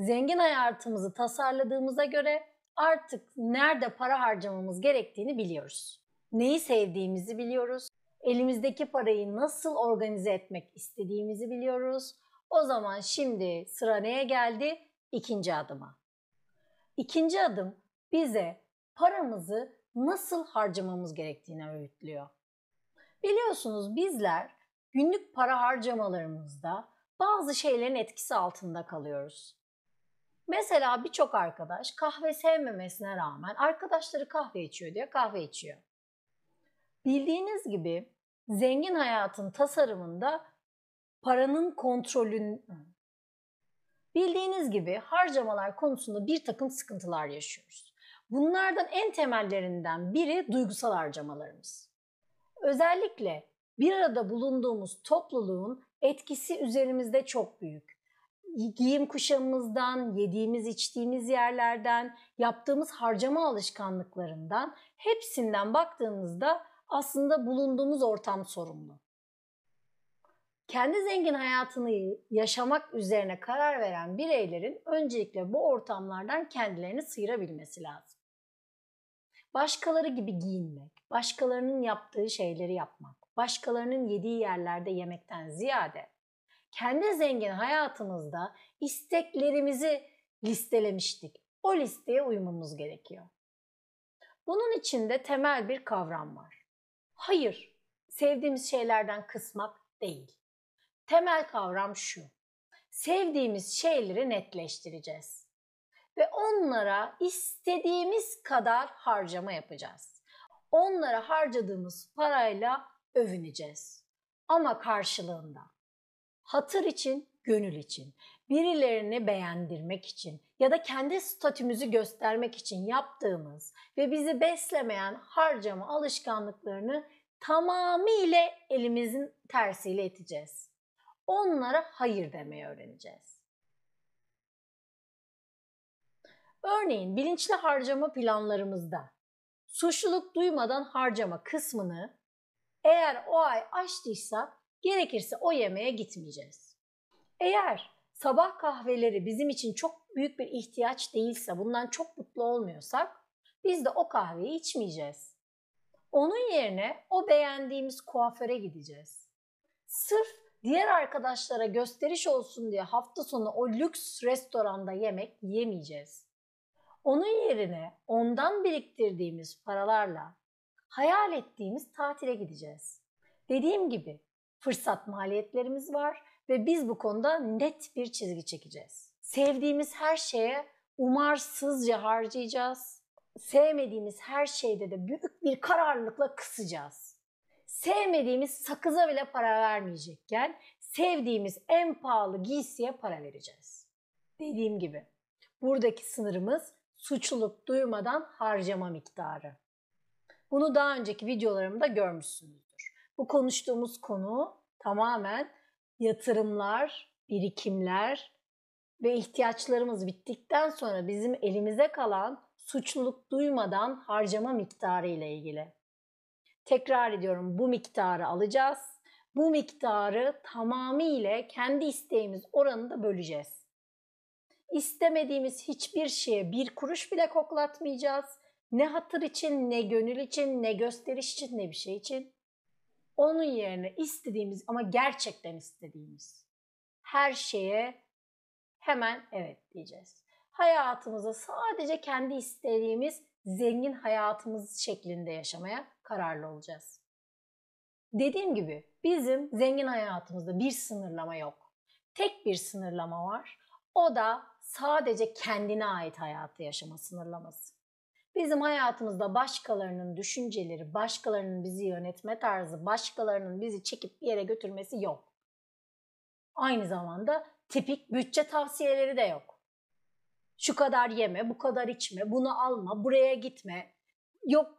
zengin hayatımızı tasarladığımıza göre artık nerede para harcamamız gerektiğini biliyoruz. Neyi sevdiğimizi biliyoruz. Elimizdeki parayı nasıl organize etmek istediğimizi biliyoruz. O zaman şimdi sıra neye geldi? İkinci adıma. İkinci adım bize paramızı nasıl harcamamız gerektiğini öğütlüyor. Biliyorsunuz bizler günlük para harcamalarımızda bazı şeylerin etkisi altında kalıyoruz. Mesela birçok arkadaş kahve sevmemesine rağmen arkadaşları kahve içiyor diye kahve içiyor. Bildiğiniz gibi zengin hayatın tasarımında paranın kontrolün Bildiğiniz gibi harcamalar konusunda bir takım sıkıntılar yaşıyoruz. Bunlardan en temellerinden biri duygusal harcamalarımız. Özellikle bir arada bulunduğumuz topluluğun etkisi üzerimizde çok büyük. Giyim kuşamımızdan, yediğimiz içtiğimiz yerlerden, yaptığımız harcama alışkanlıklarından hepsinden baktığımızda aslında bulunduğumuz ortam sorumlu. Kendi zengin hayatını yaşamak üzerine karar veren bireylerin öncelikle bu ortamlardan kendilerini sıyırabilmesi lazım. Başkaları gibi giyinmek, başkalarının yaptığı şeyleri yapmak, başkalarının yediği yerlerde yemekten ziyade kendi zengin hayatımızda isteklerimizi listelemiştik. O listeye uymamız gerekiyor. Bunun içinde temel bir kavram var. Hayır, sevdiğimiz şeylerden kısmak değil. Temel kavram şu. Sevdiğimiz şeyleri netleştireceğiz ve onlara istediğimiz kadar harcama yapacağız. Onlara harcadığımız parayla övüneceğiz. Ama karşılığında hatır için, gönül için, birilerini beğendirmek için ya da kendi statümüzü göstermek için yaptığımız ve bizi beslemeyen harcama alışkanlıklarını tamamıyla elimizin tersiyle iteceğiz. Onlara hayır demeyi öğreneceğiz. Örneğin bilinçli harcama planlarımızda suçluluk duymadan harcama kısmını eğer o ay açtıysa gerekirse o yemeğe gitmeyeceğiz. Eğer sabah kahveleri bizim için çok büyük bir ihtiyaç değilse, bundan çok mutlu olmuyorsak biz de o kahveyi içmeyeceğiz. Onun yerine o beğendiğimiz kuaföre gideceğiz. Sırf diğer arkadaşlara gösteriş olsun diye hafta sonu o lüks restoranda yemek yemeyeceğiz. Onun yerine ondan biriktirdiğimiz paralarla hayal ettiğimiz tatile gideceğiz. Dediğim gibi fırsat maliyetlerimiz var ve biz bu konuda net bir çizgi çekeceğiz. Sevdiğimiz her şeye umarsızca harcayacağız. Sevmediğimiz her şeyde de büyük bir kararlılıkla kısacağız. Sevmediğimiz sakıza bile para vermeyecekken sevdiğimiz en pahalı giysiye para vereceğiz. Dediğim gibi buradaki sınırımız suçluluk duymadan harcama miktarı. Bunu daha önceki videolarımda görmüşsünüzdür. Bu konuştuğumuz konu tamamen yatırımlar, birikimler ve ihtiyaçlarımız bittikten sonra bizim elimize kalan suçluluk duymadan harcama miktarı ile ilgili. Tekrar ediyorum bu miktarı alacağız. Bu miktarı tamamıyla kendi isteğimiz oranında böleceğiz. İstemediğimiz hiçbir şeye bir kuruş bile koklatmayacağız. Ne hatır için, ne gönül için, ne gösteriş için, ne bir şey için. Onun yerine istediğimiz ama gerçekten istediğimiz her şeye hemen evet diyeceğiz. Hayatımıza sadece kendi istediğimiz zengin hayatımız şeklinde yaşamaya kararlı olacağız. Dediğim gibi bizim zengin hayatımızda bir sınırlama yok. Tek bir sınırlama var. O da sadece kendine ait hayatı yaşama sınırlaması. Bizim hayatımızda başkalarının düşünceleri, başkalarının bizi yönetme tarzı, başkalarının bizi çekip bir yere götürmesi yok. Aynı zamanda tipik bütçe tavsiyeleri de yok. Şu kadar yeme, bu kadar içme, bunu alma, buraya gitme. Yok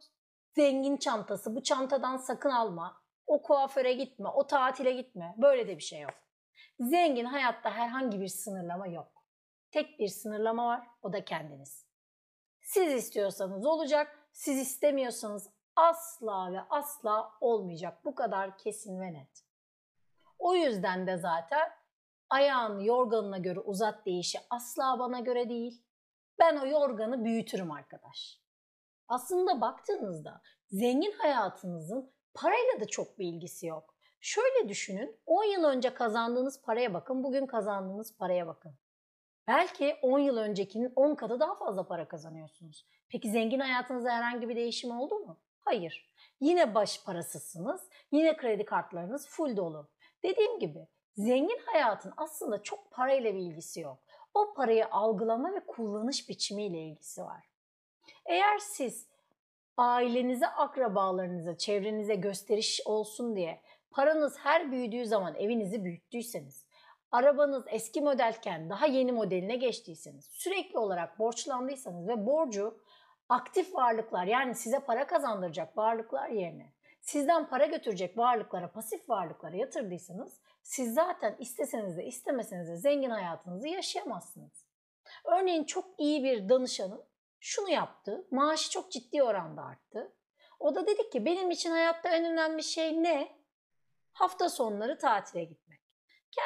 zengin çantası, bu çantadan sakın alma. O kuaföre gitme, o tatile gitme. Böyle de bir şey yok. Zengin hayatta herhangi bir sınırlama yok. Tek bir sınırlama var, o da kendiniz. Siz istiyorsanız olacak, siz istemiyorsanız asla ve asla olmayacak. Bu kadar kesin ve net. O yüzden de zaten ayağını yorganına göre uzat deyişi asla bana göre değil. Ben o yorganı büyütürüm arkadaş. Aslında baktığınızda zengin hayatınızın parayla da çok bir ilgisi yok. Şöyle düşünün 10 yıl önce kazandığınız paraya bakın bugün kazandığınız paraya bakın. Belki 10 yıl öncekinin 10 katı daha fazla para kazanıyorsunuz. Peki zengin hayatınızda herhangi bir değişim oldu mu? Hayır. Yine baş parasızsınız, yine kredi kartlarınız full dolu. Dediğim gibi zengin hayatın aslında çok parayla bir ilgisi yok. O parayı algılama ve kullanış biçimiyle ilgisi var. Eğer siz ailenize, akrabalarınıza, çevrenize gösteriş olsun diye paranız her büyüdüğü zaman evinizi büyüttüyseniz, arabanız eski modelken daha yeni modeline geçtiyseniz, sürekli olarak borçlandıysanız ve borcu aktif varlıklar yani size para kazandıracak varlıklar yerine sizden para götürecek varlıklara, pasif varlıklara yatırdıysanız siz zaten isteseniz de istemeseniz de zengin hayatınızı yaşayamazsınız. Örneğin çok iyi bir danışanın şunu yaptı, maaşı çok ciddi oranda arttı. O da dedi ki benim için hayatta en önemli şey ne? Hafta sonları tatile gitmek.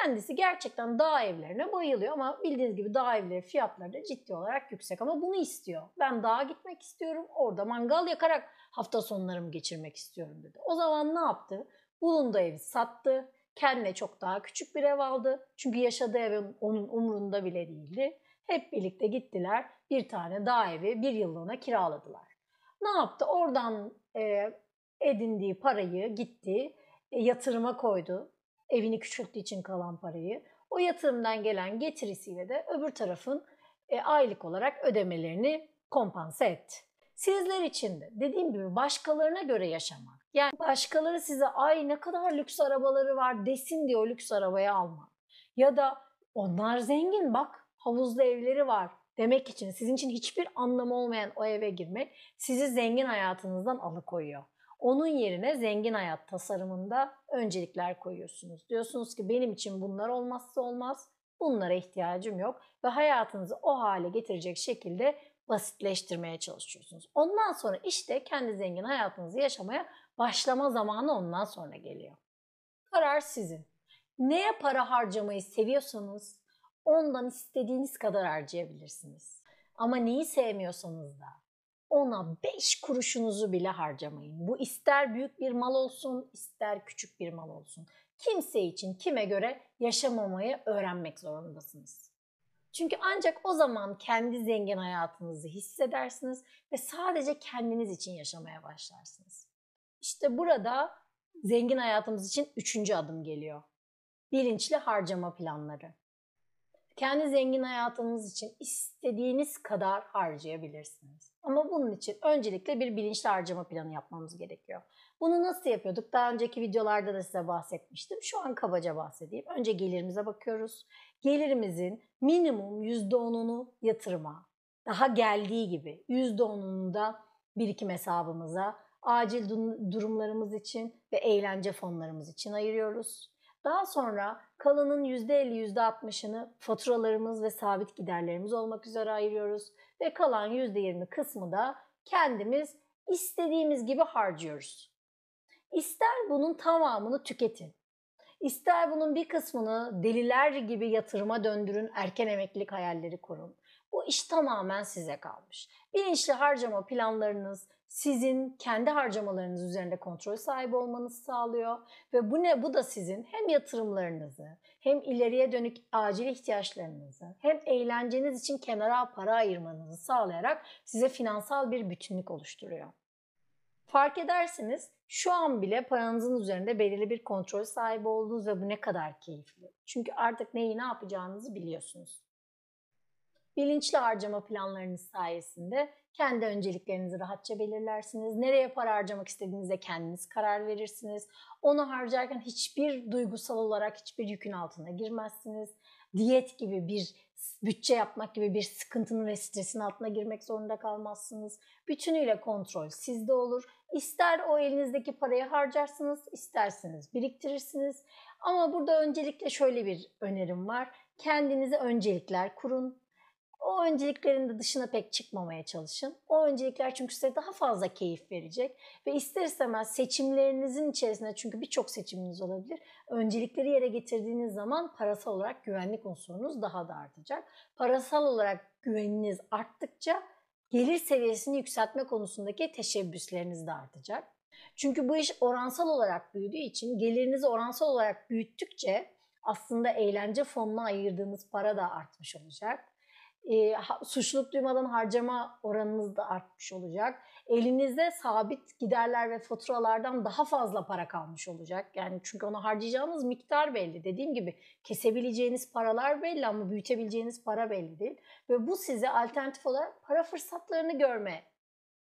Kendisi gerçekten dağ evlerine bayılıyor ama bildiğiniz gibi dağ evleri fiyatları da ciddi olarak yüksek ama bunu istiyor. Ben dağa gitmek istiyorum, orada mangal yakarak hafta sonlarımı geçirmek istiyorum dedi. O zaman ne yaptı? Bulunduğu evi sattı, kendine çok daha küçük bir ev aldı. Çünkü yaşadığı ev onun umurunda bile değildi. Hep birlikte gittiler bir tane dağ evi bir yıllığına kiraladılar. Ne yaptı? Oradan e, edindiği parayı gitti, e, yatırıma koydu evini küçülttüğü için kalan parayı. O yatırımdan gelen getirisiyle de öbür tarafın e, aylık olarak ödemelerini kompanse etti. Sizler için de dediğim gibi başkalarına göre yaşamak. Yani başkaları size ay ne kadar lüks arabaları var desin diye o lüks arabayı almak. Ya da onlar zengin bak havuzlu evleri var demek için sizin için hiçbir anlamı olmayan o eve girmek sizi zengin hayatınızdan alıkoyuyor. Onun yerine zengin hayat tasarımında öncelikler koyuyorsunuz. Diyorsunuz ki benim için bunlar olmazsa olmaz. Bunlara ihtiyacım yok ve hayatınızı o hale getirecek şekilde basitleştirmeye çalışıyorsunuz. Ondan sonra işte kendi zengin hayatınızı yaşamaya başlama zamanı ondan sonra geliyor. Karar sizin. Neye para harcamayı seviyorsanız ondan istediğiniz kadar harcayabilirsiniz. Ama neyi sevmiyorsanız da ona 5 kuruşunuzu bile harcamayın. Bu ister büyük bir mal olsun, ister küçük bir mal olsun. Kimse için kime göre yaşamamayı öğrenmek zorundasınız. Çünkü ancak o zaman kendi zengin hayatınızı hissedersiniz ve sadece kendiniz için yaşamaya başlarsınız. İşte burada zengin hayatımız için üçüncü adım geliyor. Bilinçli harcama planları. Kendi zengin hayatınız için istediğiniz kadar harcayabilirsiniz. Ama bunun için öncelikle bir bilinçli harcama planı yapmamız gerekiyor. Bunu nasıl yapıyorduk? Daha önceki videolarda da size bahsetmiştim. Şu an kabaca bahsedeyim. Önce gelirimize bakıyoruz. Gelirimizin minimum %10'unu yatırıma, daha geldiği gibi %10'unu da birikim hesabımıza, acil durumlarımız için ve eğlence fonlarımız için ayırıyoruz. Daha sonra kalanın %50, %60'ını faturalarımız ve sabit giderlerimiz olmak üzere ayırıyoruz. Ve kalan %20 kısmı da kendimiz istediğimiz gibi harcıyoruz. İster bunun tamamını tüketin. İster bunun bir kısmını deliler gibi yatırıma döndürün, erken emeklilik hayalleri kurun. Bu iş tamamen size kalmış. Bilinçli harcama planlarınız sizin kendi harcamalarınız üzerinde kontrol sahibi olmanızı sağlıyor ve bu ne bu da sizin hem yatırımlarınızı hem ileriye dönük acil ihtiyaçlarınızı hem eğlenceniz için kenara para ayırmanızı sağlayarak size finansal bir bütünlük oluşturuyor. Fark edersiniz şu an bile paranızın üzerinde belirli bir kontrol sahibi olduğunuz ve bu ne kadar keyifli. Çünkü artık neyi ne yapacağınızı biliyorsunuz. Bilinçli harcama planlarınız sayesinde kendi önceliklerinizi rahatça belirlersiniz. Nereye para harcamak istediğinizde kendiniz karar verirsiniz. Onu harcarken hiçbir duygusal olarak hiçbir yükün altına girmezsiniz. Diyet gibi bir bütçe yapmak gibi bir sıkıntının ve stresin altına girmek zorunda kalmazsınız. Bütünüyle kontrol sizde olur. İster o elinizdeki parayı harcarsınız, isterseniz biriktirirsiniz. Ama burada öncelikle şöyle bir önerim var. Kendinize öncelikler kurun O önceliklerin de dışına pek çıkmamaya çalışın. O öncelikler çünkü size daha fazla keyif verecek ve ister istemez seçimlerinizin içerisinde çünkü birçok seçiminiz olabilir. Öncelikleri yere getirdiğiniz zaman parasal olarak güvenlik unsurunuz daha da artacak. Parasal olarak güveniniz arttıkça gelir seviyesini yükseltme konusundaki teşebbüsleriniz de artacak. Çünkü bu iş oransal olarak büyüdüğü için gelirinizi oransal olarak büyüttükçe aslında eğlence fonuna ayırdığınız para da artmış olacak e, suçluluk duymadan harcama oranınız da artmış olacak. Elinizde sabit giderler ve faturalardan daha fazla para kalmış olacak. Yani çünkü onu harcayacağınız miktar belli. Dediğim gibi kesebileceğiniz paralar belli ama büyütebileceğiniz para belli değil. Ve bu size alternatif olarak para fırsatlarını görme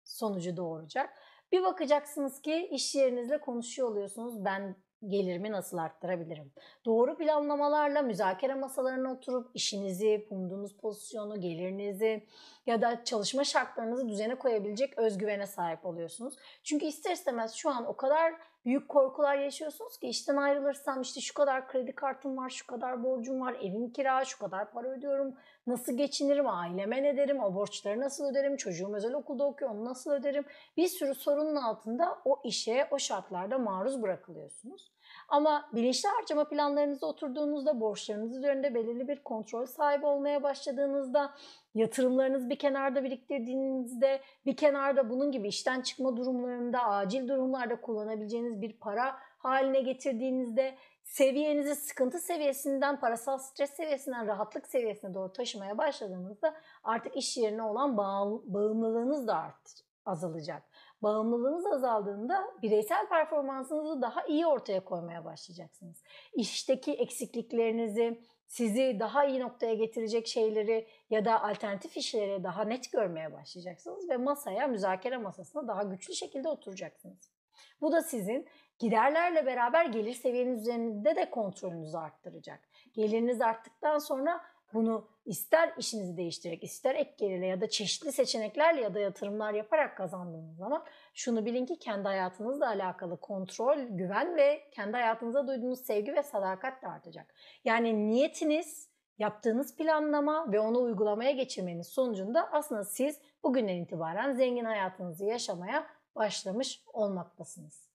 sonucu doğuracak. Bir bakacaksınız ki iş yerinizle konuşuyor oluyorsunuz. Ben gelirimi nasıl arttırabilirim? Doğru planlamalarla müzakere masalarına oturup işinizi, bulunduğunuz pozisyonu, gelirinizi ya da çalışma şartlarınızı düzene koyabilecek özgüvene sahip oluyorsunuz. Çünkü ister istemez şu an o kadar büyük korkular yaşıyorsunuz ki işten ayrılırsam işte şu kadar kredi kartım var, şu kadar borcum var, evim kira, şu kadar para ödüyorum, nasıl geçinirim, aileme ne derim, o borçları nasıl öderim, çocuğum özel okulda okuyor onu nasıl öderim? Bir sürü sorunun altında o işe, o şartlarda maruz bırakılıyorsunuz. Ama bilinçli harcama planlarınıza oturduğunuzda, borçlarınız üzerinde belirli bir kontrol sahibi olmaya başladığınızda, yatırımlarınız bir kenarda biriktirdiğinizde, bir kenarda bunun gibi işten çıkma durumlarında, acil durumlarda kullanabileceğiniz bir para haline getirdiğinizde, seviyenizi sıkıntı seviyesinden, parasal stres seviyesinden rahatlık seviyesine doğru taşımaya başladığınızda artık iş yerine olan bağımlılığınız da art, azalacak bağımlılığınız azaldığında bireysel performansınızı daha iyi ortaya koymaya başlayacaksınız. İşteki eksikliklerinizi, sizi daha iyi noktaya getirecek şeyleri ya da alternatif işleri daha net görmeye başlayacaksınız ve masaya, müzakere masasına daha güçlü şekilde oturacaksınız. Bu da sizin giderlerle beraber gelir seviyeniz üzerinde de kontrolünüzü arttıracak. Geliriniz arttıktan sonra bunu ister işinizi değiştirerek, ister ek gelirle ya da çeşitli seçeneklerle ya da yatırımlar yaparak kazandığınız zaman şunu bilin ki kendi hayatınızla alakalı kontrol, güven ve kendi hayatınıza duyduğunuz sevgi ve sadakat de artacak. Yani niyetiniz, yaptığınız planlama ve onu uygulamaya geçirmeniz sonucunda aslında siz bugünden itibaren zengin hayatınızı yaşamaya başlamış olmaktasınız.